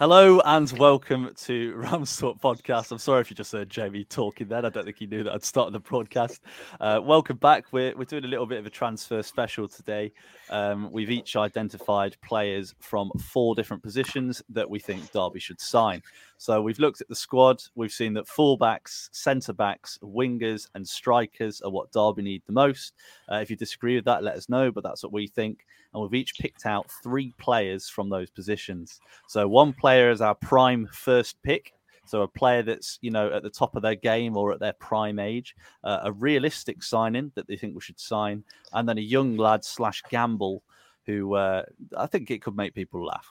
Hello and welcome to Rams Talk Podcast. I'm sorry if you just heard Jamie talking then. I don't think he knew that I'd started the broadcast. Uh, welcome back. We're, we're doing a little bit of a transfer special today. Um, we've each identified players from four different positions that we think Derby should sign. So we've looked at the squad. We've seen that fullbacks, centre backs, wingers, and strikers are what Derby need the most. Uh, if you disagree with that, let us know. But that's what we think. And we've each picked out three players from those positions. So one player is our prime first pick. So a player that's you know at the top of their game or at their prime age, uh, a realistic signing that they think we should sign, and then a young lad slash gamble who uh, I think it could make people laugh.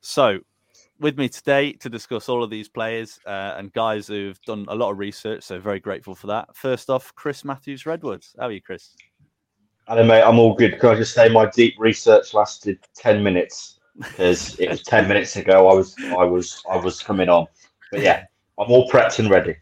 So with me today to discuss all of these players uh, and guys who've done a lot of research. So very grateful for that. First off, Chris Matthews Redwoods. How are you, Chris? Mate. I'm all good. Can I just say my deep research lasted ten minutes because it was ten minutes ago. I was I was I was coming on, but yeah, I'm all prepped and ready.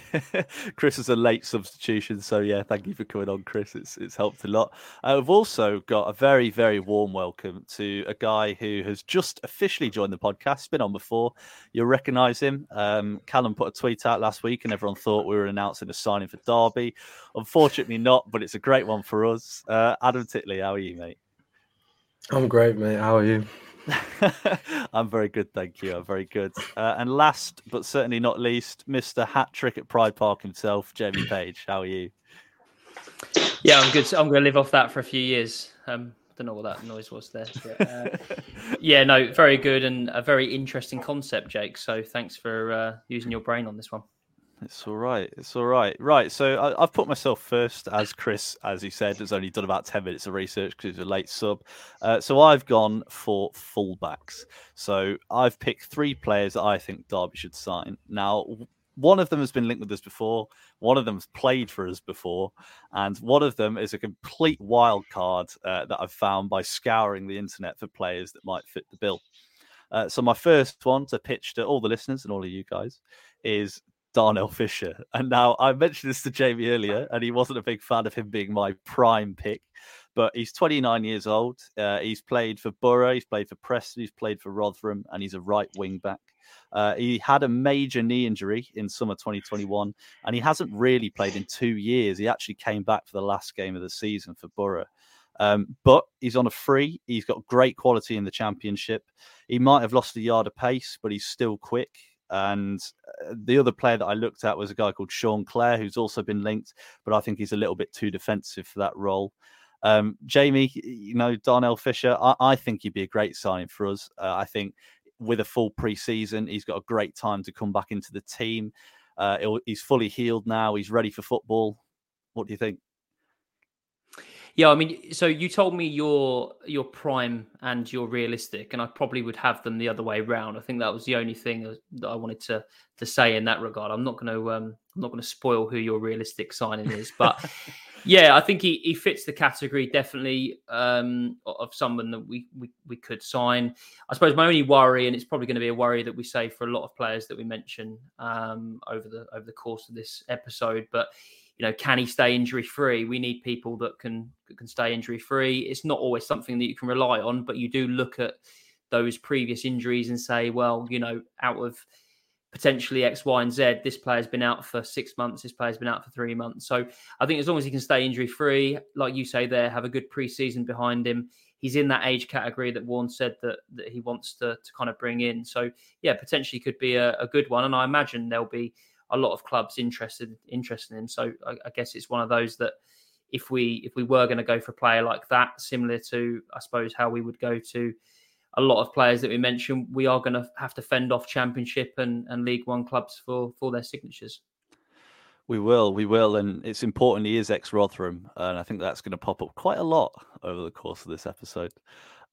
Chris is a late substitution, so yeah, thank you for coming on, Chris. It's it's helped a lot. Uh, we've also got a very very warm welcome to a guy who has just officially joined the podcast. Been on before, you'll recognise him. Um, Callum put a tweet out last week, and everyone thought we were announcing a signing for Derby. Unfortunately, not, but it's a great one for us. Uh, Adam Titley, how are you, mate? I'm great, mate. How are you? I'm very good, thank you. I'm very good. Uh, and last but certainly not least, Mr. Hat Trick at Pride Park himself, Jamie Page. How are you? Yeah, I'm good. I'm going to live off that for a few years. Um, don't know what that noise was there. But, uh, yeah, no, very good and a very interesting concept, Jake. So thanks for uh, using your brain on this one. It's all right. It's all right. Right. So I, have put myself first, as Chris, as he said, has only done about 10 minutes of research because he's a late sub. Uh, so I've gone for fullbacks. So I've picked three players that I think Derby should sign. Now, one of them has been linked with us before, one of them has played for us before, and one of them is a complete wild card uh, that I've found by scouring the internet for players that might fit the bill. Uh, so my first one to pitch to all the listeners and all of you guys is Darnell Fisher. And now I mentioned this to Jamie earlier, and he wasn't a big fan of him being my prime pick. But he's 29 years old. Uh, he's played for Boro, he's played for Preston, he's played for Rotherham, and he's a right wing back. Uh, he had a major knee injury in summer 2021, and he hasn't really played in two years. He actually came back for the last game of the season for Boro. Um, but he's on a free. He's got great quality in the championship. He might have lost a yard of pace, but he's still quick. And uh, the other player that I looked at was a guy called Sean Clare, who's also been linked, but I think he's a little bit too defensive for that role. Um, Jamie, you know, Darnell Fisher, I, I, think he'd be a great signing for us. Uh, I think with a full preseason, he's got a great time to come back into the team. Uh, he's fully healed now. He's ready for football. What do you think? Yeah, I mean, so you told me your your prime and your realistic, and I probably would have them the other way around. I think that was the only thing that I wanted to to say in that regard. I'm not going to um, I'm not going to spoil who your realistic signing is, but yeah, I think he, he fits the category definitely um, of someone that we, we we could sign. I suppose my only worry, and it's probably going to be a worry that we say for a lot of players that we mention um, over the over the course of this episode, but you know, can he stay injury free? We need people that can can stay injury free. It's not always something that you can rely on, but you do look at those previous injuries and say, well, you know, out of potentially X, Y, and Z. This player's been out for six months. This player's been out for three months. So I think as long as he can stay injury free, like you say, there have a good preseason behind him. He's in that age category that Warne said that that he wants to to kind of bring in. So yeah, potentially could be a, a good one. And I imagine there'll be a lot of clubs interested interested in. So I, I guess it's one of those that if we if we were going to go for a player like that, similar to I suppose how we would go to a lot of players that we mentioned, we are going to have to fend off Championship and, and League One clubs for for their signatures. We will, we will, and it's important he is ex Rotherham, and I think that's going to pop up quite a lot over the course of this episode.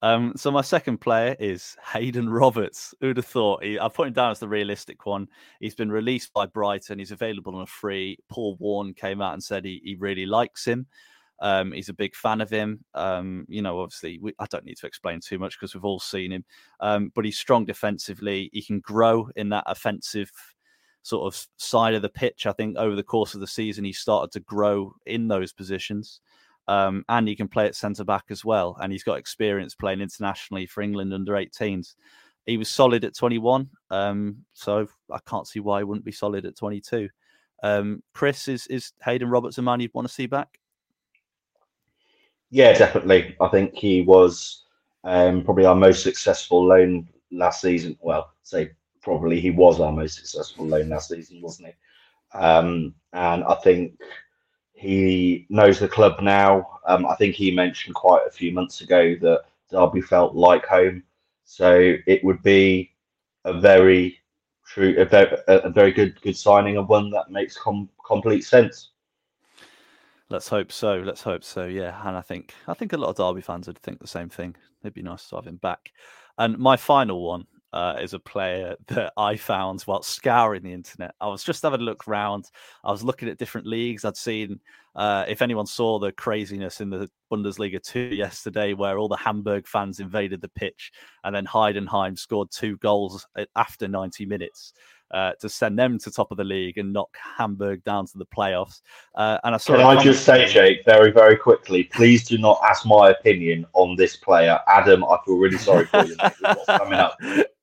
Um, so my second player is Haydon Roberts. Who'd have thought? He, I put him down as the realistic one. He's been released by Brighton. He's available on a free. Paul Warne came out and said he, he really likes him. Um, he's a big fan of him. Um, you know, obviously, we, I don't need to explain too much because we've all seen him. Um, but he's strong defensively. He can grow in that offensive sort of side of the pitch. I think over the course of the season, he started to grow in those positions. Um, and he can play at centre back as well. And he's got experience playing internationally for England under 18s. He was solid at 21, um, so I can't see why he wouldn't be solid at 22. Um, Chris, is is Haydon Roberts a man you'd want to see back? Yeah, definitely. I think he was um, probably our most successful loan last season. Well, say probably he was our most successful loan last season, wasn't he? Um, and I think he knows the club now. Um, I think he mentioned quite a few months ago that Derby felt like home. So it would be a very true, a very, a very good, good signing of one that makes com- complete sense. Let's hope so. Let's hope so. Yeah, and I think I think a lot of Derby fans would think the same thing. It'd be nice to have him back. And my final one uh, is a player that I found while scouring the internet. I was just having a look around. I was looking at different leagues. I'd seen uh, if anyone saw the craziness in the Bundesliga 2 yesterday, where all the Hamburg fans invaded the pitch and then Heidenheim scored two goals after 90 minutes uh, to send them to top of the league and knock Hamburg down to the playoffs. Uh, and I saw. Can I just say, Jake, very, very quickly, please do not ask my opinion on this player, Adam. I feel really sorry for you. coming up.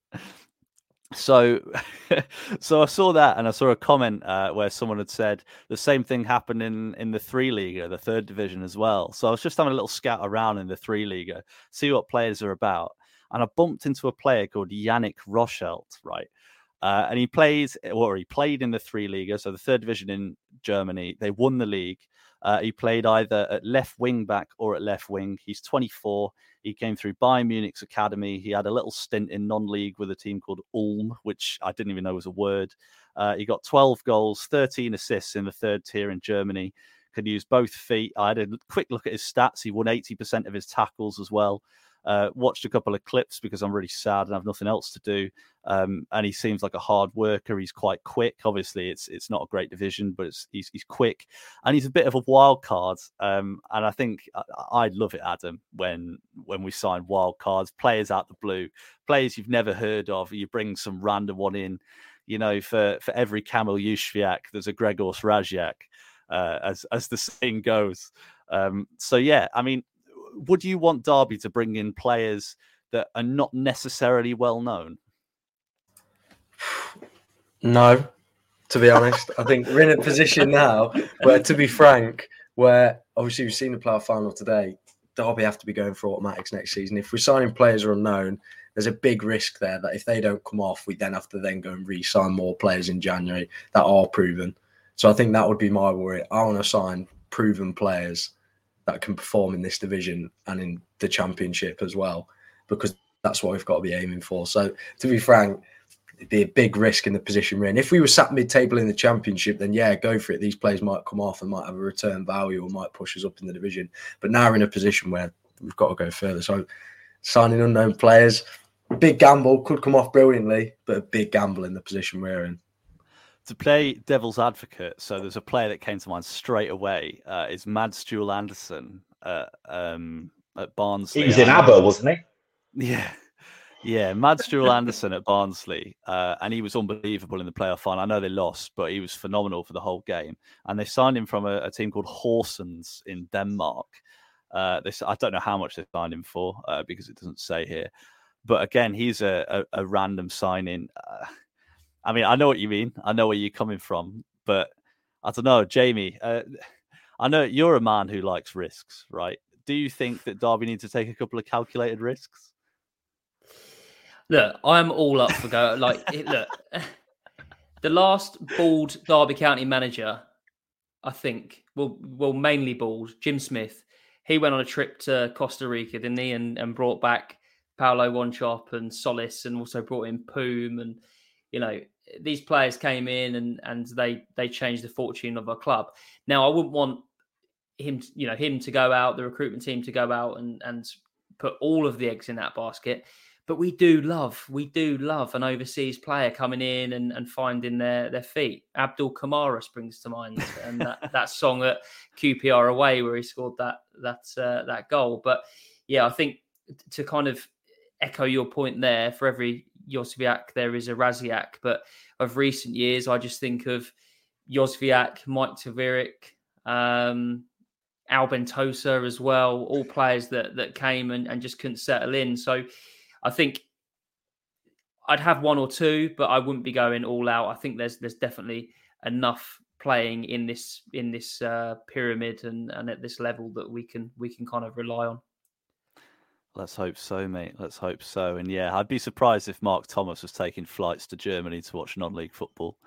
So, so I saw that, and I saw a comment uh, where someone had said the same thing happened in in the three league, the third division as well. So I was just having a little scout around in the three league, see what players are about, and I bumped into a player called Jannik Rochelt, right? Uh, and he plays, or he played in the three league, so the third division in Germany. They won the league. Uh, he played either at left wing back or at left wing. He's 24. He came through Bayern Munich's academy. He had a little stint in non-league with a team called Ulm, which I didn't even know was a word. Uh, he got 12 goals, 13 assists in the third tier in Germany. Could use both feet. I had a quick look at his stats. He won 80% of his tackles as well. Uh, watched a couple of clips because I'm really sad and I've nothing else to do. Um, and he seems like a hard worker. He's quite quick. Obviously, it's it's not a great division, but he's he's quick and he's a bit of a wild card. Um, and I think I'd love it, Adam, when when we sign wild cards, players out the blue, players you've never heard of. You bring some random one in. You know, for for every Kamil Jóźwiak, there's a Grzegorz Raziak, uh, as as the saying goes. Um, so yeah, I mean, would you want Derby to bring in players that are not necessarily well known? No, to be honest. I think we're in a position now where, to be frank, where obviously we've seen the playoff final today, Derby have to be going for automatics next season. If we're signing players are unknown, there's a big risk there that if they don't come off, we then have to then go and re-sign more players in January that are proven. So I think that would be my worry. I want to sign proven players that can perform in this division and in the championship as well, because that's what we've got to be aiming for. So, to be frank, it'd be a big risk in the position we're in. If we were sat mid-table in the championship, then yeah, go for it. These players might come off and might have a return value or might push us up in the division. But now we're in a position where we've got to go further. So, signing unknown players, big gamble could come off brilliantly, but a big gamble in the position we're in to play devil's advocate, so there's a player that came to mind straight away. Uh, is Mads Skjold Andersen uh, um, at Barnsley. He was in ABBA, wasn't he? Yeah, yeah. Mads Skjold Andersen at Barnsley, uh, and he was unbelievable in the playoff final. I know they lost, but he was phenomenal for the whole game. And they signed him from a, a team called Horsens in Denmark. Uh, this I don't know how much they signed him for uh, because it doesn't say here. But again, he's a, a, a random signing. I mean, I know what you mean. I know where you're coming from, but I don't know, Jamie. Uh, I know you're a man who likes risks, right? Do you think that Derby needs to take a couple of calculated risks? Look, I'm all up for go. Like, look, the last bald Derby County manager, I think, well, well, mainly bald, Jim Smith. He went on a trip to Costa Rica, didn't he, and, and brought back Paolo Wanchope and Solis, and also brought in Poom, and you know these players came in and and they they changed the fortune of our club. Now, I wouldn't want him, you know, him to go out, the recruitment team to go out and and put all of the eggs in that basket but we do love, we do love an overseas player coming in and, and finding their their feet. Abdoul Camara springs to mind, and that, that song at QPR away where he scored that that uh, that goal. But yeah, I think to kind of echo your point there, for every Jozwiak there is a Raziak. But of recent years, I just think of Jozwiak, Mike te Wierik, um, Albentosa as well, all players that that came and, and just couldn't settle in. So I think I'd have one or two, but I wouldn't be going all out. I think there's there's definitely enough playing in this in this uh, pyramid and, and at this level that we can we can kind of rely on. Let's hope so, mate. Let's hope so. And yeah, I'd be surprised if Mark Thomas was taking flights to Germany to watch non-league football.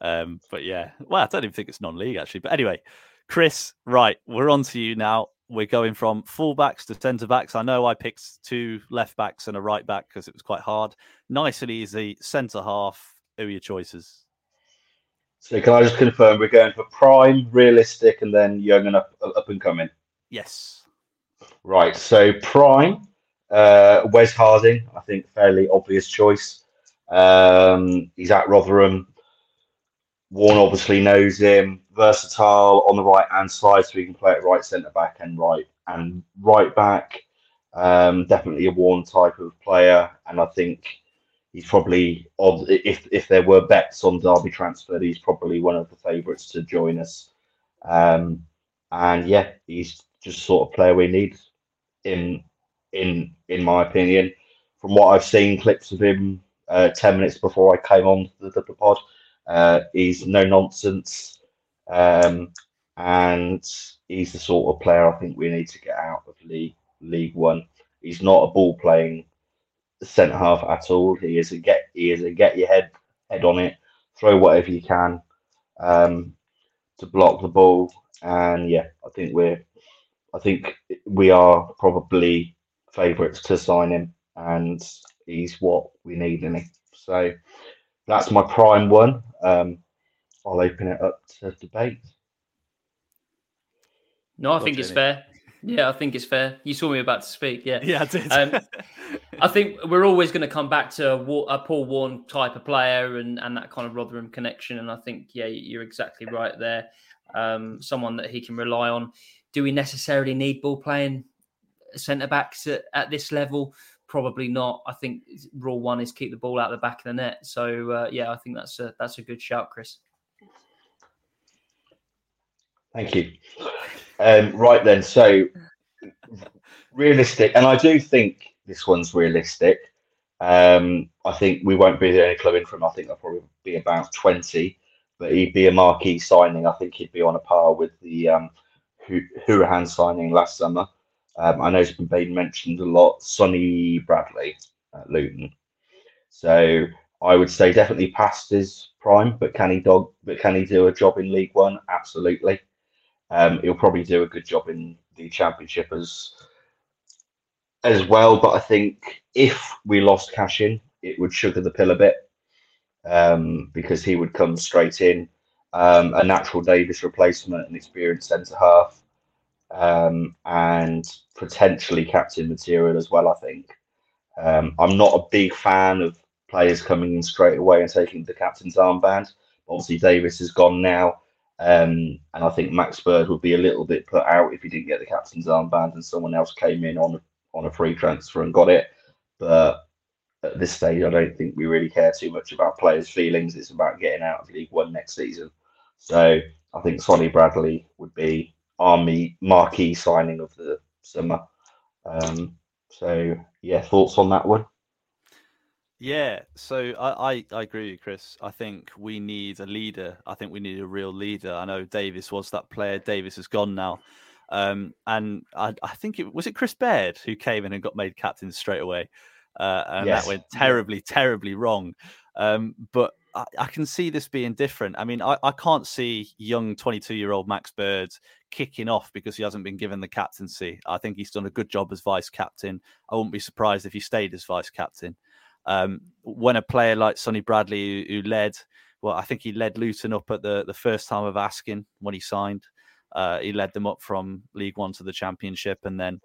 Um, but yeah, well, I don't even think it's non-league actually. But anyway, Chris, right, we're on to you now we're going from fullbacks to centre backs. I know I picked two left backs and a right back because it was quite hard. Nice and easy. Centre half. Who are your choices? So can I just confirm we're going for prime, realistic, and then young and up, up and coming? Yes. Right. So prime, uh, Wes Harding. I think fairly obvious choice. Um, he's at Rotherham. Warne obviously knows him. Versatile on the right hand side, so he can play at right centre back and right and right back. Um, definitely a Warne type of player, and I think he's probably of if if there were bets on Derby transfer, he's probably one of the favourites to join us. Um, and yeah, he's just sort of player we need in in in my opinion. From what I've seen clips of him uh, ten minutes before I came on the, the, the pod, uh, he's no nonsense, um, and he's the sort of player I think we need to get out of League League One. He's not a ball playing centre half at all. He is a get he is a get your head head on it, throw whatever you can um, to block the ball, and yeah, I think we're I think we are probably favourites to sign him, and he's what we need in it. So that's my prime one. Um, I'll open it up to debate. No, I think it's fair. Yeah, I think it's fair. You saw me about to speak. Yeah, yeah, I did. um, I think we're always going to come back to a, a Paul Warne type of player and and that kind of Rotherham connection. And I think yeah, you're exactly right there. Um, someone that he can rely on. Do we necessarily need ball playing centre backs at, at this level? probably not. I think rule one is keep the ball out the back of the net. So uh, yeah, I think that's a that's a good shout, Chris. Thank you. Um, right then, so realistic, and I do think this one's realistic. Um, I think we won't be the only club in from. I think there'll probably be about twenty, but he'd be a marquee signing. I think he'd be on a par with the um, Hourihane signing last summer. Um, I know it's been mentioned a lot. Sonny Bradley at Luton. So I would say definitely past his prime, but can he dog? But can he do a job in League One? Absolutely. Um, he'll probably do a good job in the Championship as as well. But I think if we lost Cashin, it would sugar the pill a bit um, because he would come straight in, um, a natural Davis replacement, an experienced centre half um, and potentially captain material as well. I think um, I'm not a big fan of players coming in straight away and taking the captain's armband. Obviously, Davis is gone now, um, and I think Max Bird would be a little bit put out if he didn't get the captain's armband and someone else came in on on a free transfer and got it. But at this stage, I don't think we really care too much about players' feelings. It's about getting out of League One next season. So I think Sonny Bradley would be army marquee signing of the summer. Um, so yeah, thoughts on that one? Yeah, so I, I, I agree with you, Chris. I think we need a leader. I think we need a real leader. I know Davis was that player. Davis has gone now. Um, and I, I think it was it Chris Baird who came in and got made captain straight away. Uh, and yes. that went terribly, terribly wrong. Um, but I, can see this being different. I mean, I, I can't see young 22 year old Max Bird kicking off because he hasn't been given the captaincy. I think he's done a good job as vice captain. I wouldn't be surprised if he stayed as vice captain. Um, when a player like Sonny Bradley, who, who, led, well, I think he led Luton up at the, the first time of asking when he signed. Uh, he led them up from League One to the Championship, and then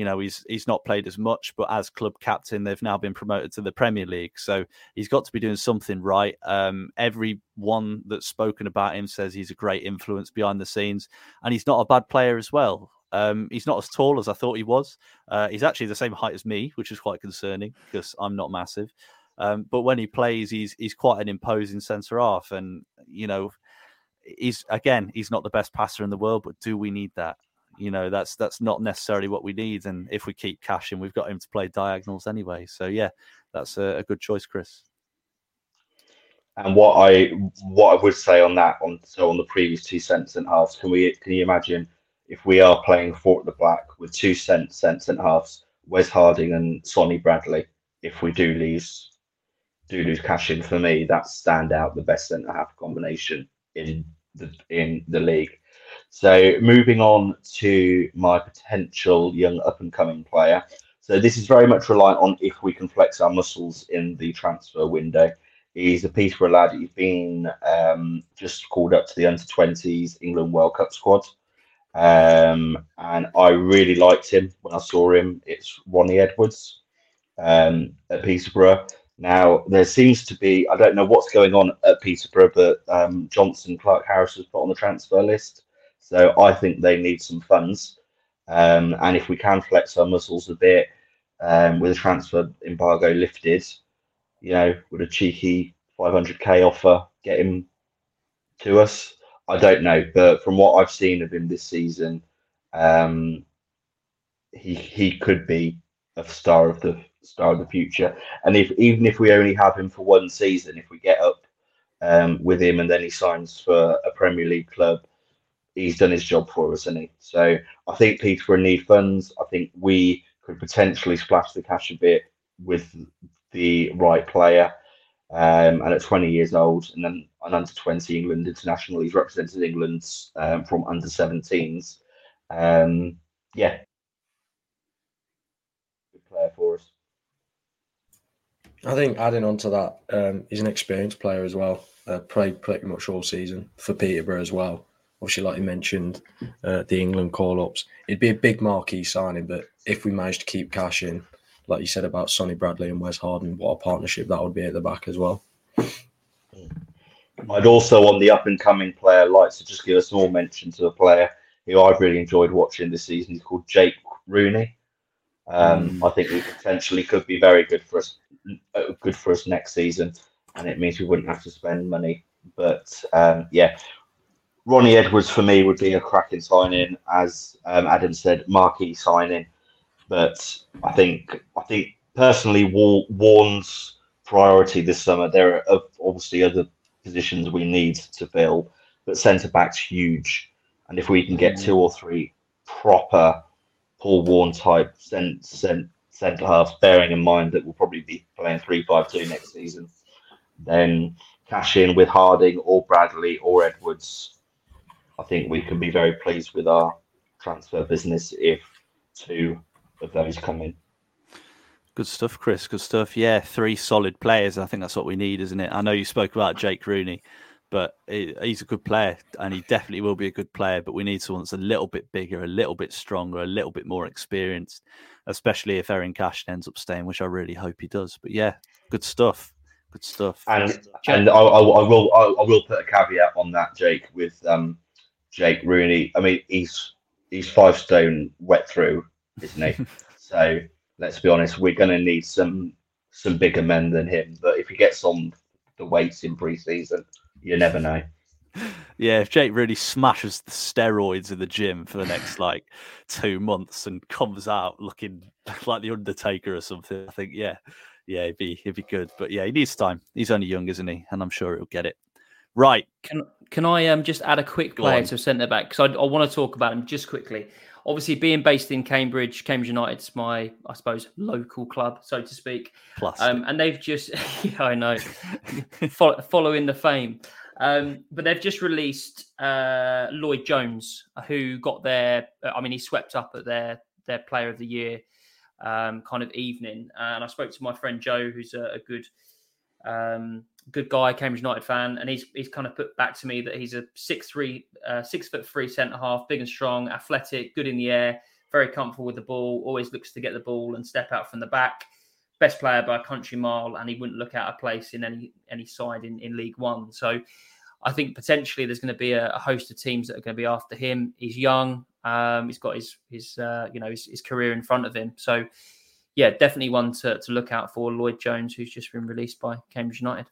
you know he's he's not played as much, but as club captain, they've now been promoted to the Premier League. So he's got to be doing something right. Um, everyone that's spoken about him says he's a great influence behind the scenes, and he's not a bad player as well. Um, he's not as tall as I thought he was. Uh, he's actually the same height as me, which is quite concerning because I'm not massive. Um, but when he plays, he's he's quite an imposing centre half, and you know, he's again, he's not the best passer in the world, but do we need that? You know that's that's not necessarily what we need. And if we keep Cashin, we've got him to play diagonals anyway. So yeah, that's a, a good choice, Chris. And what I what I would say on that on so on the previous two cents and halves, can we can you imagine if we are playing four at the black with two cent cents and halves, Wes Harding and Sonny Bradley, if we do lose do lose Cashin for me, that's stand out the best centre half combination in the in the league. So moving on to my potential young up and coming player. So this is very much reliant on if we can flex our muscles in the transfer window. He's a Peterborough lad. He's been um, just called up to the under 20s England World Cup squad. Um, and I really liked him when I saw him. It's Ronnie Edwards um, at Peterborough. Now, there seems to be, I don't know what's going on at Peterborough, but um, Jonson Clarke-Harris was put on the transfer list. So I think they need some funds. Um, and if we can flex our muscles a bit um, with a transfer embargo lifted, you know, with a cheeky 500k offer, get him to us. I don't know, but from what I've seen of him this season, um, he he could be a star of the star of the future. And if even if we only have him for one season, if we get up um, with him and then he signs for a Premier League club, he's done his job for us, hasn't he? So I think Peterborough need funds. I think we could potentially splash the cash a bit with the right player. Um, and at 20 years old, and then an under 20 England international, he's represented England um, from under 17s. Um, yeah, good player for us. I think adding on to that, um, he's an experienced player as well. Uh, played pretty much all season for Peterborough as well obviously, like you mentioned, uh, the England call ups. It'd be a big marquee signing, but if we manage to keep Cashin, like you said about Sonny Bradley and Wes Harding, what a partnership that would be at the back as well. I'd also, on the up and coming player, like to just give a small mention to a player who I've really enjoyed watching this season. He's called Jake Rooney. Um, mm. I think he potentially could be very good for us, uh, good for us next season, and it means we wouldn't have to spend money. But um, yeah, Ronnie Edwards for me would be a cracking signing, as um, Adam said, marquee signing. But I think I think personally, Warne's priority this summer. There are obviously other positions we need to fill, but centre back's huge. And if we can get two or three proper Paul Warne type centre halves, bearing in mind that we'll probably be playing three five two next season, then Cashin with Harding or Bradley or Edwards I think we can be very pleased with our transfer business if two of those come in. Good stuff, Chris. Good stuff. Yeah, three solid players. I think that's what we need, isn't it? I know you spoke about Jake Rooney, but he's a good player and he definitely will be a good player. But we need someone that's a little bit bigger, a little bit stronger, a little bit more experienced, especially if Eiran Cashin ends up staying, which I really hope he does. But yeah, good stuff. Good stuff. And and I, I, I will I, I, will put a caveat on that, Jake, with um Jake Rooney. I mean, he's he's five stone wet through, isn't he? so let's be honest, we're going to need some some bigger men than him. But if he gets on the weights in pre-season, you never know. Yeah, if Jake really smashes the steroids in the gym for the next like two months and comes out looking like the Undertaker or something, I think yeah, yeah, he'd be he'd be good. But yeah, he needs time. He's only young, isn't he? And I'm sure he'll get it. Right. Can can I um just add a quick player to centre back because I, I want to talk about him just quickly. Obviously, being based in Cambridge, Cambridge United's my I suppose local club, so to speak. Plus, Um, and they've just, yeah, I know, Fol- following the fame. Um, but they've just released uh, Lloyd Jones, who got their, I mean, he swept up at their their Player of the Year um, kind of evening. And I spoke to my friend Joe, who's a, a good um, good guy, Cambridge United fan, and he's he's kind of put back to me that he's a six three, uh, six foot three centre half, big and strong, athletic, good in the air, very comfortable with the ball, always looks to get the ball and step out from the back. Best player by a country mile, and he wouldn't look out of place in any any side in, in League One. So I think potentially there's going to be a, a host of teams that are going to be after him. He's young, um, he's got his his uh, you know his, his career in front of him. So yeah, definitely one to, to look out for. Lloyd Jones, who's just been released by Cambridge United.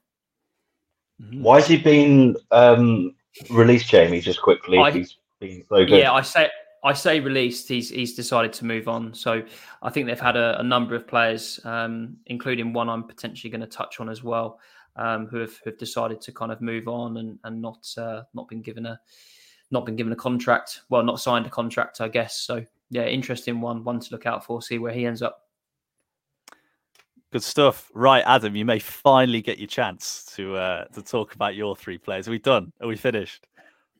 Why has he been um, released, Jamie? Just quickly, I- he's been so good. Yeah, I say I say released. He's he's decided to move on. So I think they've had a, a number of players, um, including one I'm potentially going to touch on as well, um, who have, who have decided to kind of move on and and not uh, not been given a not been given a contract. Well, not signed a contract, I guess. So yeah, interesting one one to look out for. See where he ends up. Good stuff. Right, Adam, you may finally get your chance to uh, to talk about your three players. Are we done? Are we finished?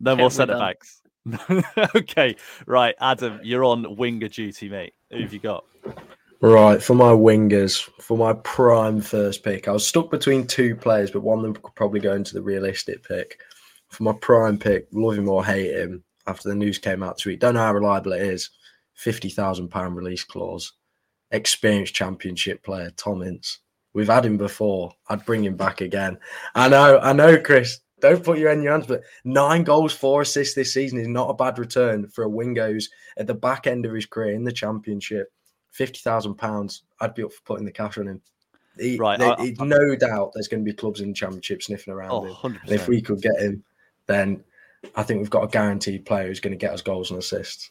No Yeah, more we're centre backs. okay, right, Adam, you're on winger duty, mate. Who have you got? Right, for my wingers, for my prime first pick, I was stuck between two players, but one of them could probably go into the realistic pick. For my prime pick, love him or hate him, after the news came out this week, don't know how reliable it is. £50,000 release clause. Experienced championship player, Tom Ince. We've had him before. I'd bring him back again. I know, I know, Chris. Don't put your in your hands, but nine goals, four assists this season is not a bad return for a winger who's at the back end of his career in the championship fifty thousand pounds, I'd be up for putting the cash on him. He, Right, there- I- he- no doubt there's going to be clubs in the championship sniffing around Oh, him. 100%. And if we could get him, then I think we've got a guaranteed player who's going to get us goals and assists.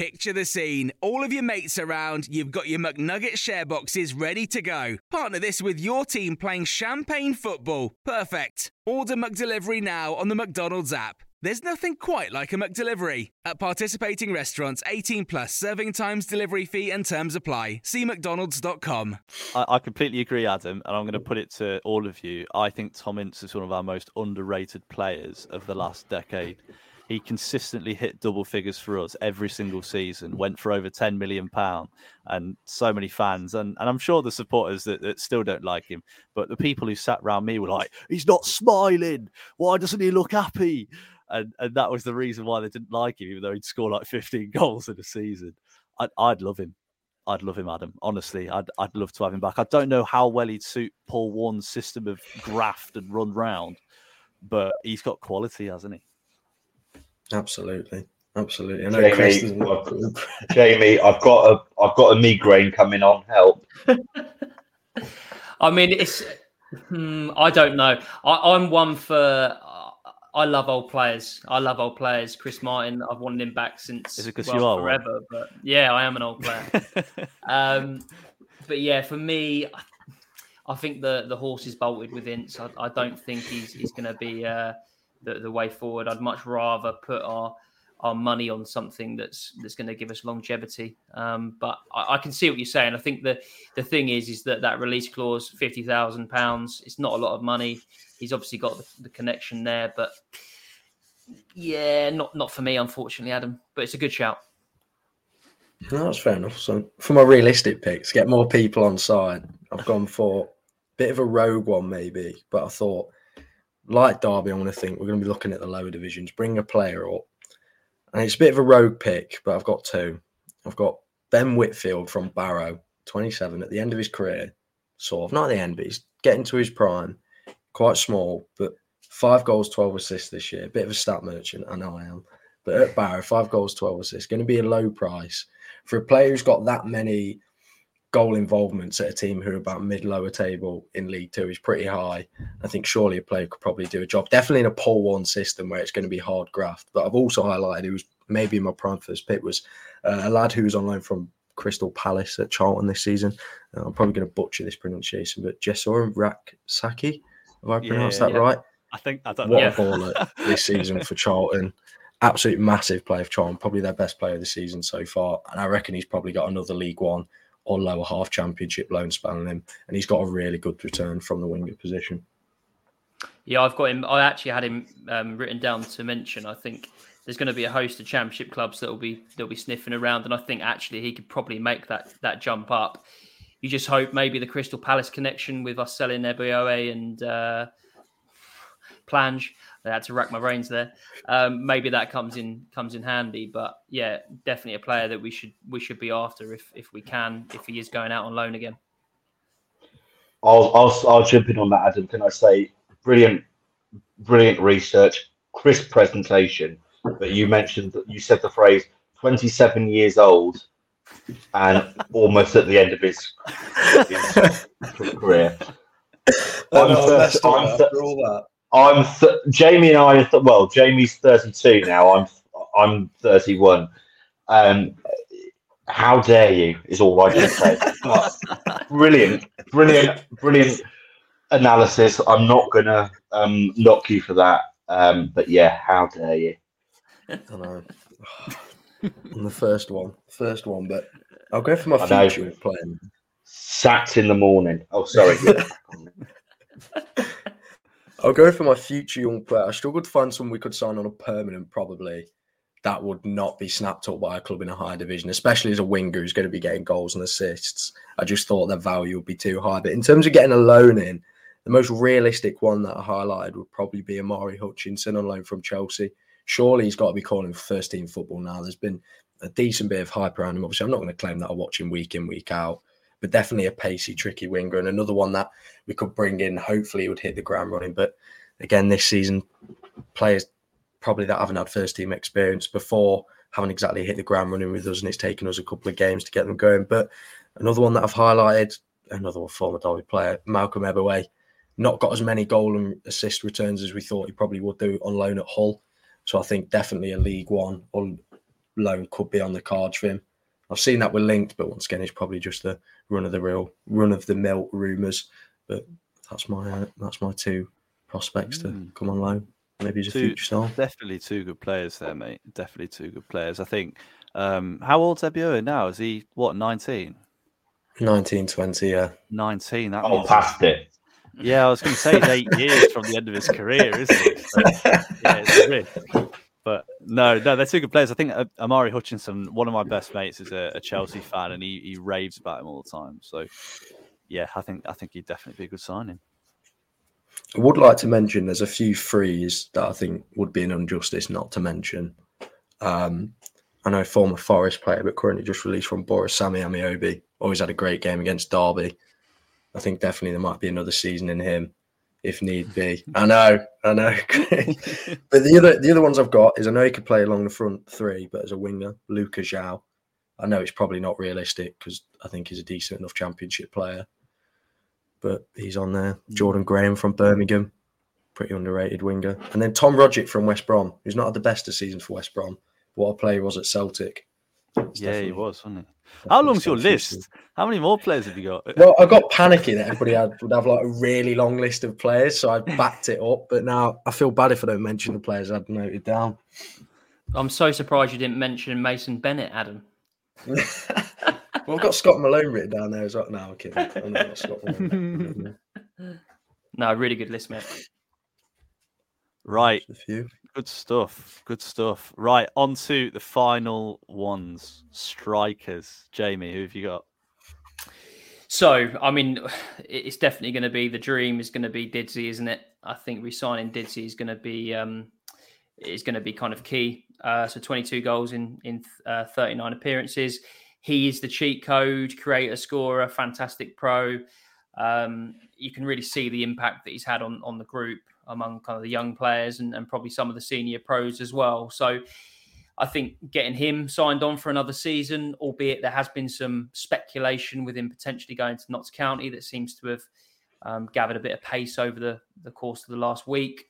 Picture the scene. All of your mates around, you've got your McNugget share boxes ready to go. Partner this with your team playing champagne football. Perfect. Order McDelivery now on the McDonald's app. There's nothing quite like a McDelivery. At participating restaurants, 18 plus serving times, delivery fee, and terms apply. See McDonald's.com. I, I completely agree, Adam, and I'm going to put it to all of you. I think Tom Ince is one of our most underrated players of the last decade. He consistently hit double figures for us every single season, went for over 10 million pound, and so many fans, and, and I'm sure the supporters that, that still don't like him, but the people who sat around me were like, "He's not smiling. Why doesn't he look happy?" And and that was the reason why they didn't like him, even though he'd score like 15 goals in a season. I'd, I'd love him. I'd love him, Adam. Honestly, I'd I'd love to have him back. I don't know how well he'd suit Paul Warne's system of graft and run round, but he's got quality, hasn't he? Absolutely. Absolutely. I know Jamie, doesn't- I've, Jamie, I've got a I've got a migraine coming on. Help! I mean, it's. Hmm, I don't know. I, I'm one for. I love old players. I love old players. Chris Martin. I've wanted him back since Is it 'cause well, you are one? forever. But yeah, I am an old player. um, but yeah, for me, I- I think the the horse is bolted with Ince. I, I don't think he's he's going to be uh, the the way forward. I'd much rather put our our money on something that's that's going to give us longevity. Um, but I, I can see what you're saying. I think the the thing is is that that release clause, fifty thousand pounds, it's not a lot of money. He's obviously got the, the connection there, but yeah, not not for me, unfortunately, Adam. But it's a good shout. No, that's fair enough. So for my realistic picks, get more people on side. I've gone for a bit of a rogue one, maybe, but I thought, like Derby, I want to think we're going to be looking at the lower divisions. Bring a player up, and it's a bit of a rogue pick, but I've got two. I've got Ben Whitfield from Barrow, 27, at the end of his career, sort of, not at the end, but he's getting to his prime, quite small, but five goals, 12 assists this year. Bit of a stat merchant, I know I am. But at Barrow, five goals, 12 assists, going to be a low price. For a player who's got that many goal involvements at a team who are about mid lower table in League Two is pretty high. I think surely a player could probably do a job. Definitely in a Paul Warne system where it's going to be hard graft. But I've also highlighted who was maybe in my prime first pick was uh, a lad who was on loan from Crystal Palace at Charlton this season. Uh, I'm probably going to butcher this pronunciation, but Jesor Rak-Sakyi. Have I pronounced Yeah, that yeah. right? I think I don't What know. a baller this season for Charlton. Absolute massive player for Charlton, probably their best player of the season so far. And I reckon he's probably got another League One or lower half championship loan span on him. And he's got a really good return from the winger position. Yeah, I've got him. I actually had him um, written down to mention. I think there's going to be a host of championship clubs that will be that'll be sniffing around, and I think actually he could probably make that that jump up. You just hope maybe the Crystal Palace connection with us selling Ebiowei and uh, Plange. I had to rack my brains there. Um, maybe that comes in comes in handy, but yeah, definitely a player that we should we should be after if if we can if he is going out on loan again. I'll, I'll I'll jump in on that, Adam. Can I say brilliant, brilliant research, crisp presentation. But you mentioned that you said the phrase "27 years old" and almost at the end of his, his career. I I'm know, I thir- I'm after thir- all that. I'm th- Jamie and I. Th- well, Jamie's 32 now. I'm I'm 31. Um, how dare you? Is all I can say. Brilliant, brilliant, brilliant analysis. I'm not gonna um, knock you for that. Um, but yeah, how dare you? I know. on the first one, first one, but I'll go for my I know. future plan. Sacked in the morning. Oh, sorry. I'll go for my future young player. I struggled to find someone we could sign on a permanent, probably. That would not be snapped up by a club in a higher division, especially as a winger who's going to be getting goals and assists. I just thought their value would be too high. But in terms of getting a loan in, the most realistic one that I highlighted would probably be Omari Hutchinson on loan from Chelsea. Surely he's got to be calling for first team football now. There's been a decent bit of hype around him. Obviously, I'm not going to claim that I watch him week in, week out, but definitely a pacey, tricky winger and another one that we could bring in. Hopefully, would hit the ground running. But again, this season, players probably that haven't had first team experience before haven't exactly hit the ground running with us, and it's taken us a couple of games to get them going. But another one that I've highlighted, another former Derby player, Malcolm Ebiowei, not got as many goal and assist returns as we thought he probably would do on loan at Hull. So I think definitely a League One or loan could be on the cards for him. I've seen that we're linked, but once again, it's probably just the run of the real, run of the mill rumours. But that's my uh, that's my two prospects to come on loan. Maybe as a Two, future star. definitely two good players there, mate. Definitely two good players. I think. Um, how old's Ebiowei now? Is he what 19? 19, 20, yeah. 19. That Oh, means past it. Yeah, I was going to say he's eight years from the end of his career, isn't it? So, yeah, it's a risk. But no, no, they're two good players. I think uh, Omari Hutchinson, one of my best mates, is a, a Chelsea fan, and he, he raves about him all the time. So, yeah, I think I think he'd definitely be a good signing. I would like to mention there's a few frees that I think would be an injustice not to mention. Um, I know former Forest player, but currently just released from Boris Sammy Ameobi. Always had a great game against Derby. I think definitely there might be another season in him if need be. I know, I know. but the other the other ones I've got is I know he could play along the front three, but as a winger, Lucas João. I know it's probably not realistic because I think he's a decent enough championship player. But he's on there. Jordan Graham from Birmingham, pretty underrated winger. And then Tom Rogic from West Brom, who's not had the best of season for West Brom. What a player was at Celtic. It's yeah, he was, wasn't he? How long's your list? How many more players have you got? Well, I got panicky that everybody had, would have like a really long list of players, so I backed it up. But now I feel bad if I don't mention the players I'd noted down. I'm so surprised you didn't mention Mason Bennett, Adam. Well, I've got Scott Malone written down there as well. No, I'm kidding. I know I've Scott Malone. No, really good list, mate. Right, A few. Good stuff. Good stuff. Right, on to the final ones. Strikers. Jamie, who have you got? So, I mean, it's definitely going to be the dream is going to be Didsey, isn't it? I think resigning Didsey is going to be um, is going to be kind of key. uh, so 22 goals in in uh, 39 appearances. He is the cheat code, creator, scorer, fantastic pro. Um, you can really see the impact that he's had on on the group among kind of the young players and, and probably some of the senior pros as well. So I think getting him signed on for another season, albeit there has been some speculation with him potentially going to Notts County that seems to have um, gathered a bit of pace over the, the course of the last week.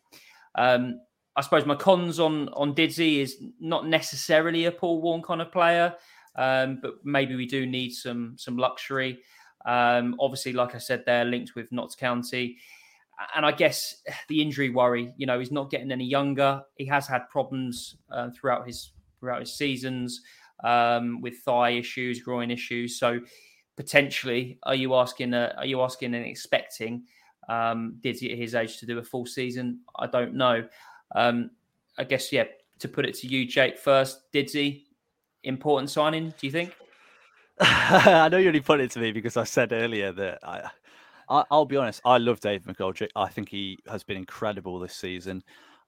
Um, I suppose my cons on on Diddy is not necessarily a Paul Warne kind of player, um, but maybe we do need some some luxury. Um, obviously, like I said, they're linked with Notts County and I guess the injury worry, you know, he's not getting any younger. He has had problems uh, throughout his throughout his seasons um, with thigh issues, groin issues. So potentially, are you asking? Uh, are you asking and expecting? Um, Diddy at his age to do a full season? I don't know. Um, I guess yeah. To put it to you, Jake, first, Diddy important signing? Do you think? I know you only put it to me because I said earlier that I, I, will be honest. I love Dave McGoldrick. I think he has been incredible this season.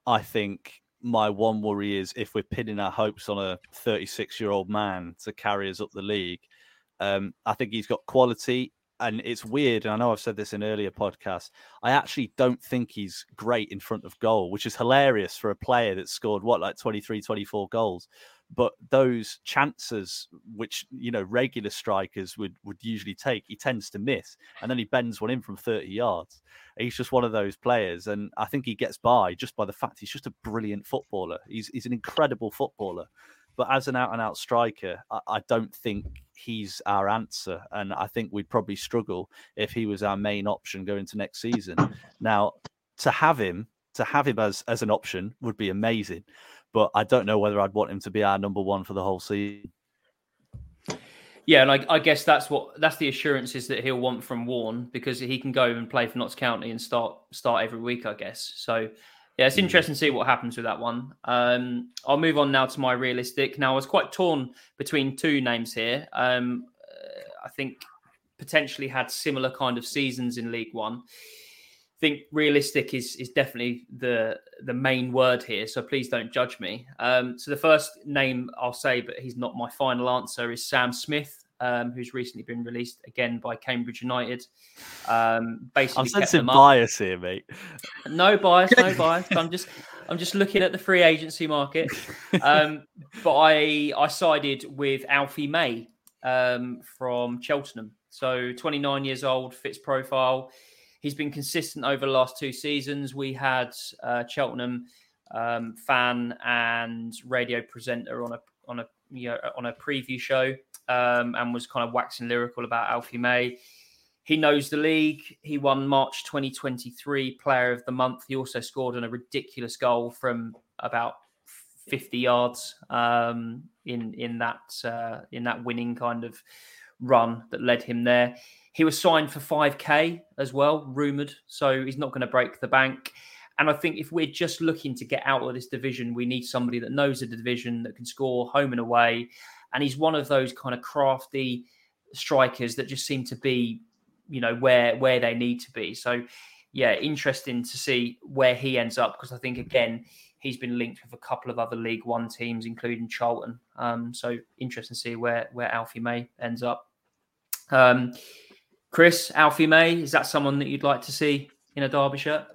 I think my one worry is if we're pinning our hopes on a 36 year old man to carry us up the league. Um, I think he's got quality, and it's weird. And I know I've said this in earlier podcasts. I actually don't think he's great in front of goal, which is hilarious for a player that scored what like 23, 24 goals but those chances which you know regular strikers would would usually take he tends to miss and then he bends one in from 30 yards. He's just one of those players and i think he gets by just by the fact he's just a brilliant footballer. He's, he's an incredible footballer but as an out and out striker I, I don't think he's our answer and i think we'd probably struggle if he was our main option going to next season. Now to have him to have him as as an option would be amazing but I don't know whether I'd want him to be our number one for the whole season. Yeah, and I, I, guess that's what that's the assurances that he'll want from Warne because he can go and play for Notts County and start start every week, I guess. So yeah, it's mm. interesting to see what happens with that one. Um, I'll move on now to my realistic. Now I was quite torn between two names here. Um, I think potentially had similar kind of seasons in League One think realistic is is definitely the the main word here. So please don't judge me. Um, so the first name I'll say, but he's not my final answer, is Sam Smith, um, who's recently been released again by Cambridge United. Um, basically, I'm sensing bias here, mate. No bias, no bias. I'm just I'm just looking at the free agency market. Um, but I I sided with Alfie May um, from Cheltenham. So 29 years old, fits profile he's been consistent over the last two seasons. We had uh, Cheltenham um, fan and radio presenter on a on a you know, on a preview show um, and was kind of waxing lyrical about Alfie May. He knows the league. He won March 2023 Player of the Month. He also scored on a ridiculous goal from about 50 yards um, in in that uh, in that winning kind of run that led him there. He was signed for 5k as well, rumored. So he's not going to break the bank. And I think if we're just looking to get out of this division, we need somebody that knows the division that can score home and away. And he's one of those kind of crafty strikers that just seem to be, you know, where where they need to be. So yeah, interesting to see where he ends up because I think again he's been linked with a couple of other League One teams, including Charlton. Um, so interesting to see where where Alfie May ends up. Um, Chris, Alfie May, is that someone that you'd like to see in a Derby shirt?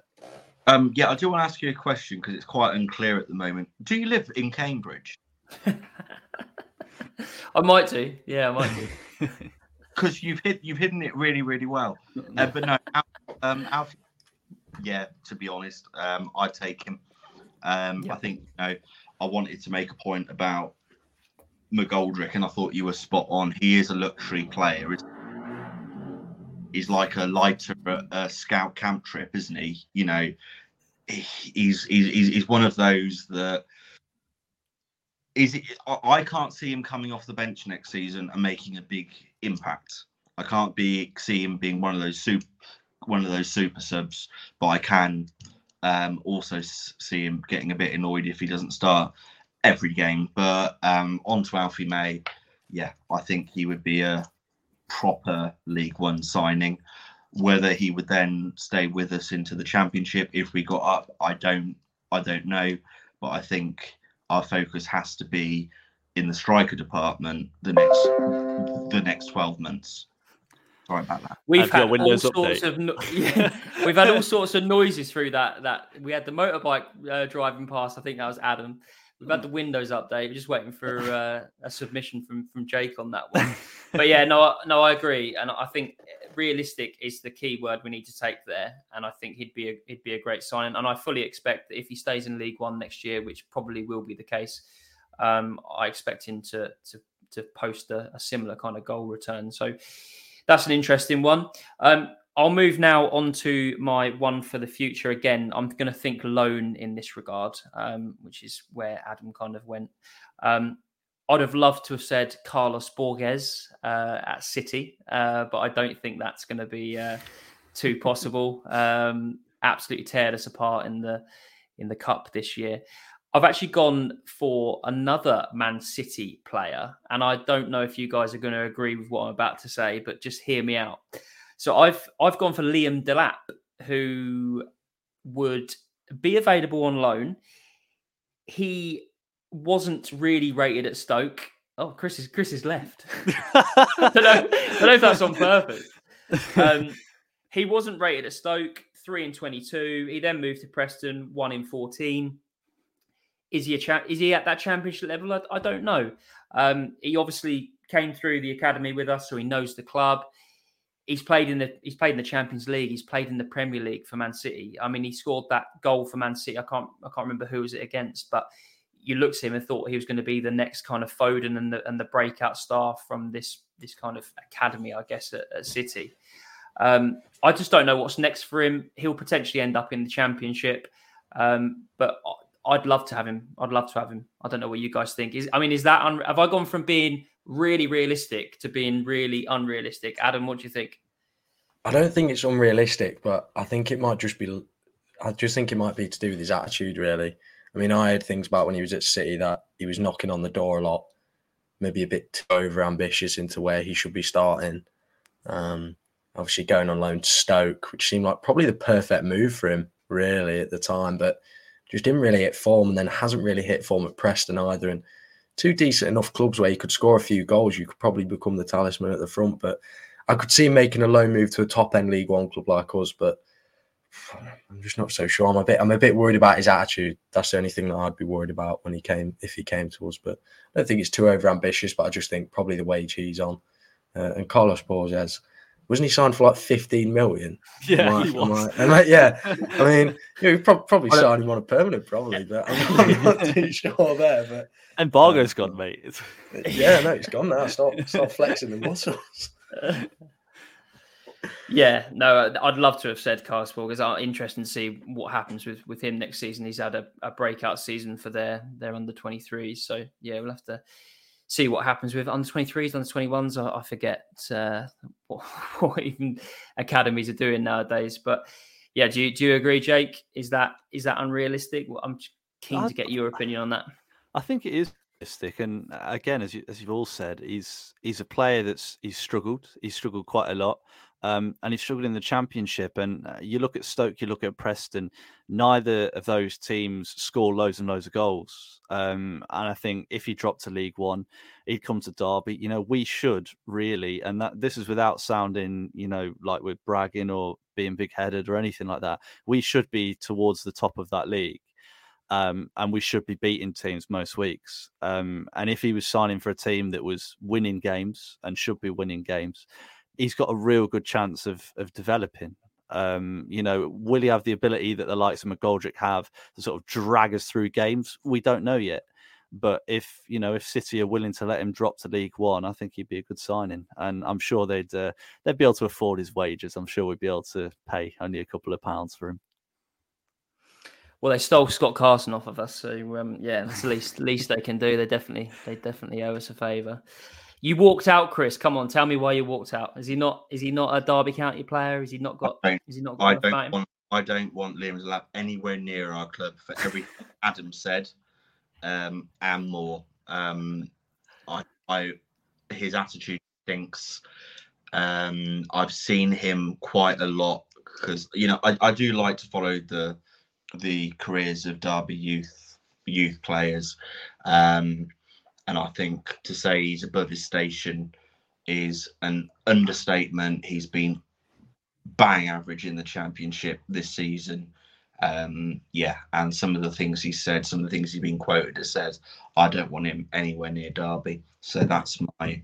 Um, yeah, I do want to ask you a question because it's quite unclear at the moment. Do you live in Cambridge? I might do. Yeah, I might do. Because you've hid, you've hidden it really, really well. Uh, but no, um, Alfie. Yeah, to be honest, um, I take him. Um, yeah. I think you know, I wanted to make a point about McGoldrick, and I thought you were spot on. He is a luxury player he's like a lighter a scout camp trip, isn't he? You know, he's he's he's one of those that is. It, I can't see him coming off the bench next season and making a big impact. I can't be see him being one of those super one of those super subs, but I can um, also see him getting a bit annoyed if he doesn't start every game. But um, on to Alfie May, yeah, I think he would be a proper League One signing. Whether he would then stay with us into the Championship if we got up, I don't, I don't know. But I think our focus has to be in the striker department the next the next 12 months. Sorry about that. We've Have had all sorts update. of no- yeah, we've had all sorts of noises through that. That we had the motorbike uh, driving past. I think that was Adam. We've had the Windows update. We're just waiting for uh, a submission from from Jake on that one. but yeah, no, no, I agree, and I think realistic is the key word we need to take there. And I think he'd be a, he'd be a great signing. And I fully expect that if he stays in League One next year, which probably will be the case, um, I expect him to to to post a, a similar kind of goal return. So that's an interesting one. Um, I'll move now on to my one for the future. Again, I'm going to think loan in this regard, um, which is where Adam kind of went. Um, I'd have loved to have said Carlos Borges uh, at City, uh, but I don't think that's going to be uh, too possible. Um, absolutely teared us apart in the in the cup this year. I've actually gone for another Man City player, and I don't know if you guys are going to agree with what I'm about to say, but just hear me out. So I've I've gone for Liam Delap, who would be available on loan. He wasn't really rated at Stoke. Oh, Chris is Chris is left. I, don't know, I don't know if that's on purpose. Um, he wasn't rated at Stoke, three in twenty-two. He then moved to Preston, one in fourteen. Is he a cha- is he at that championship level? I, I don't know. Um, he obviously came through the academy with us, so he knows the club. He's played in the he's played in the Champions League. He's played in the Premier League for Man City. I mean, he scored that goal for Man City. I can't I can't remember who was it against, but you looked at him and thought he was going to be the next kind of Foden and the and the breakout star from this this kind of academy, I guess, at, at City. Um, I just don't know what's next for him. He'll potentially end up in the Championship, um, but I'd love to have him. I'd love to have him. I don't know what you guys think. Is I mean, is that un- have I gone from being really realistic to being really unrealistic? Adam, what do you think? I don't think it's unrealistic, but I think it might just be. I just think it might be to do with his attitude, really. I mean, I heard things about when he was at City that he was knocking on the door a lot, maybe a bit too over ambitious into where he should be starting. Um, obviously, going on loan to Stoke, which seemed like probably the perfect move for him, really, at the time, but just didn't really hit form and then hasn't really hit form at Preston either. And two decent enough clubs where you could score a few goals, you could probably become the talisman at the front. But I could see him making a loan move to a top end League One club like us, but I'm just not so sure. I'm a bit I'm a bit worried about his attitude. That's the only thing that I'd be worried about when he came if he came to us. But I don't think it's too over ambitious, but I just think probably the wage he's on. Uh, and Carlos Borges, wasn't he signed for like 15 million? Yeah, he was. I- am I- yeah. I mean, you know, he probably signed him on a permanent, probably, but I'm, I'm not too sure there. But Embargo's um, gone, mate. It's- yeah, no, it's gone now. Stop, stop flexing the muscles. Yeah, no, I'd love to have said Carlos because I'm uh, interested to see what happens with, with him next season. He's had a, a breakout season for their their under 23s, so yeah, we'll have to see what happens with under 23s, under 21s. I, I forget uh, what, what even academies are doing nowadays, but yeah, do you do you agree, Jake? Is that is that unrealistic? Well, I'm keen I- to get your opinion on that. I think it is realistic, and again, as you as you've all said, he's he's a player that's he's struggled. He's struggled quite a lot, um, and he's struggled in the championship. And uh, you look at Stoke, you look at Preston. Neither of those teams score loads and loads of goals. Um, and I think if he dropped to League One, he'd come to Derby. You know, we should really, and that this is without sounding, you know, like we're bragging or being big headed or anything like that. We should be towards the top of that league um, and we should be beating teams most weeks. Um, and if he was signing for a team that was winning games and should be winning games, he's got a real good chance of of developing. Um, you know, will he have the ability that the likes of McGoldrick have to sort of drag us through games? We don't know yet. But if you know if City are willing to let him drop to League One, I think he'd be a good signing, and I'm sure they'd uh, they'd be able to afford his wages. I'm sure we'd be able to pay only a couple of pounds for him. Well, they stole Scott Carson off of us, so um, yeah, that's the least least they can do. They definitely they definitely owe us a favour. You walked out, Chris. Come on, tell me why you walked out. Is he not? Is he not a Derby County player? Is he not got? Is he not got I don't want. I don't want Liam Delap anywhere near our club for everything Adam said, um, and more. Um, I, I, his attitude stinks. Um, I've seen him quite a lot because you know I, I do like to follow the the careers of Derby youth youth players. Um, and I think to say he's above his station is an understatement. He's been bang average in the championship this season. Um, yeah, and some of the things he said, some of the things he's been quoted as says, I don't want him anywhere near Derby. So that's my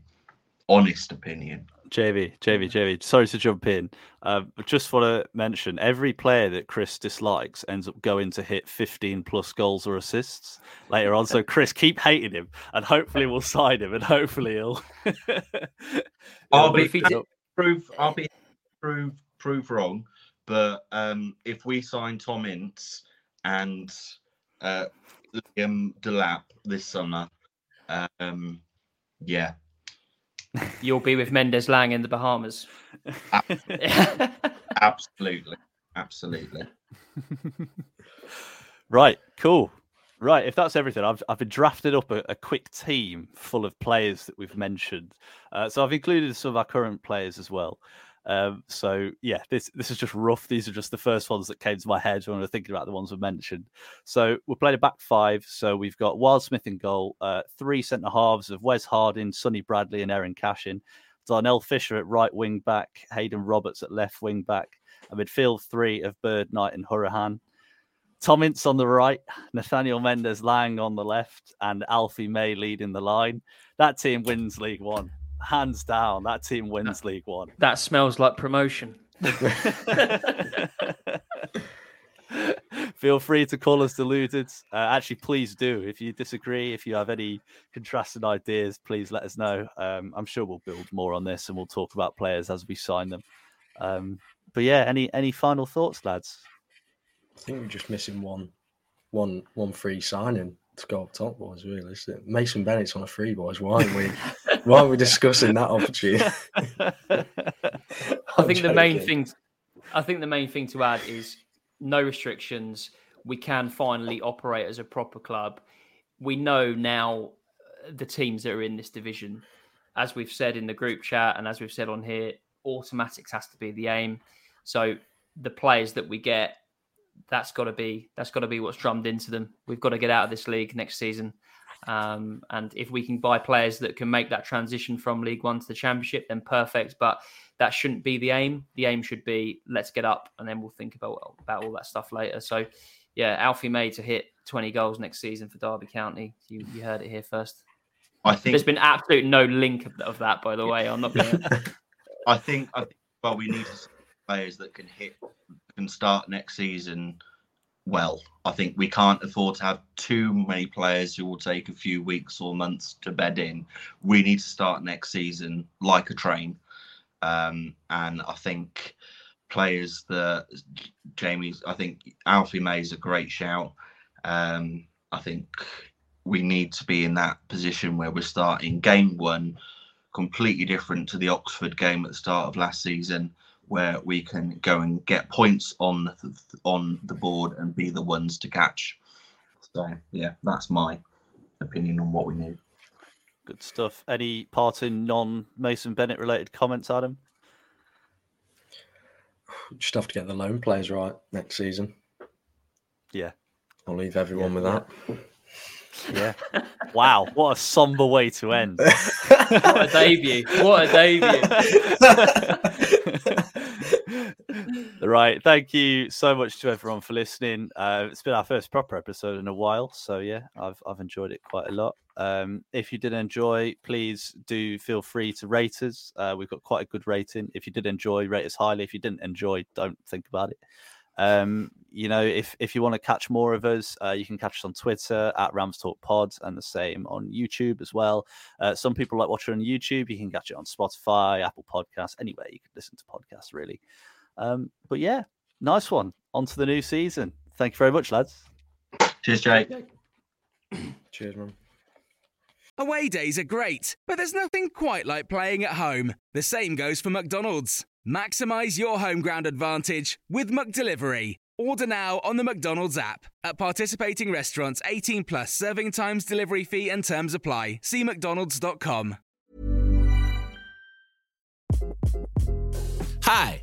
honest opinion. JV, JV, JV. Sorry to jump in. Uh, but just want to mention every player that Chris dislikes ends up going to hit 15 plus goals or assists later on. So, Chris, keep hating him and hopefully we'll sign him and hopefully he'll. I'll be prove, I'll be prove, prove wrong. But um, if we sign Tom Ince and uh, Liam Delap this summer, um, yeah, You'll be with Mendes Lang in the Bahamas. absolutely, absolutely. right, cool. Right, if that's everything, I've I've been drafted up a, a quick team full of players that we've mentioned. Uh, so I've included some of our current players as well. Um, so yeah, this this is just rough. These are just the first ones that came to my head when I was thinking about the ones we mentioned. So we're playing a back five. So we've got Wildsmith in goal, uh, three centre halves of Wes Harding, Sonny Bradley, and Eiran Cashin. Darnell Fisher at right wing back, Haydon Roberts at left wing back, a midfield three of Bird Knight and Hourihane. Tom Ince on the right, Nathaniel Mendez-Laing on the left, and Alfie May leading the line. That team wins League One hands down, that team wins League One. That smells like promotion. Feel free to call us deluded. Uh, actually, please do. If you disagree, if you have any contrasting ideas, please let us know. Um, I'm sure we'll build more on this and we'll talk about players as we sign them. Um, but yeah, any any final thoughts, lads? I think we're just missing one, one, one free signing to go up top, boys. Realistic. Mason Bennett's on a free, boys. Why aren't we? why aren't we discussing that opportunity? I think the main thing, I think the main thing to add is no restrictions. We can finally operate as a proper club. We know now uh, the teams that are in this division, as we've said in the group chat and as we've said on here, automatics has to be the aim. So the players that we get that's got to be that's got to be what's drummed into them. We've got to get out of this league next season, um, and if we can buy players that can make that transition from League One to the Championship, then perfect. But that shouldn't be the aim. The aim should be let's get up, and then we'll think about about all that stuff later. So, yeah, Alfie May to hit 20 goals next season for Derby County. You you heard it here first. I think there's been absolute no link of, of that, by the way. I'm not. Gonna... I think. I think. Well, we need players that can hit can start next season well. I think we can't afford to have too many players who will take a few weeks or months to bed in. We need to start next season like a train. Um, and I think players that Jamie's, I think Alfie May is a great shout. Um, I think we need to be in that position where we're starting game one completely different to the Oxford game at the start of last season where we can go and get points on the, on the board and be the ones to catch. So yeah, that's my opinion on what we need. Good stuff. Any parting non Mason Bennett related comments, Adam? Just have to get the loan players right next season. Yeah. I'll leave everyone yeah, with that. Yeah. wow, what a somber way to end. what a debut. What a debut. right. Thank you so much to everyone for listening. Uh, it's been our first proper episode in a while. So, yeah, I've, I've enjoyed it quite a lot. Um, if you did enjoy, please do feel free to rate us. Uh, we've got quite a good rating. If you did enjoy, rate us highly. If you didn't enjoy, don't think about it. Um, you know, if if you want to catch more of us, uh, you can catch us on Twitter at Rams Talk Pod and the same on YouTube as well. Uh, some people like watching on YouTube. You can catch it on Spotify, Apple Podcasts, anywhere you can listen to podcasts, really. Um, but yeah, nice one. On to the new season. Thank you very much, lads. Cheers, Jake. Cheers, man. Away days are great, but there's nothing quite like playing at home. The same goes for McDonald's. Maximize your home ground advantage with McDelivery. Order now on the McDonald's app. At participating restaurants, 18 plus serving times, delivery fee, and terms apply. See McDonald's.com. Hi,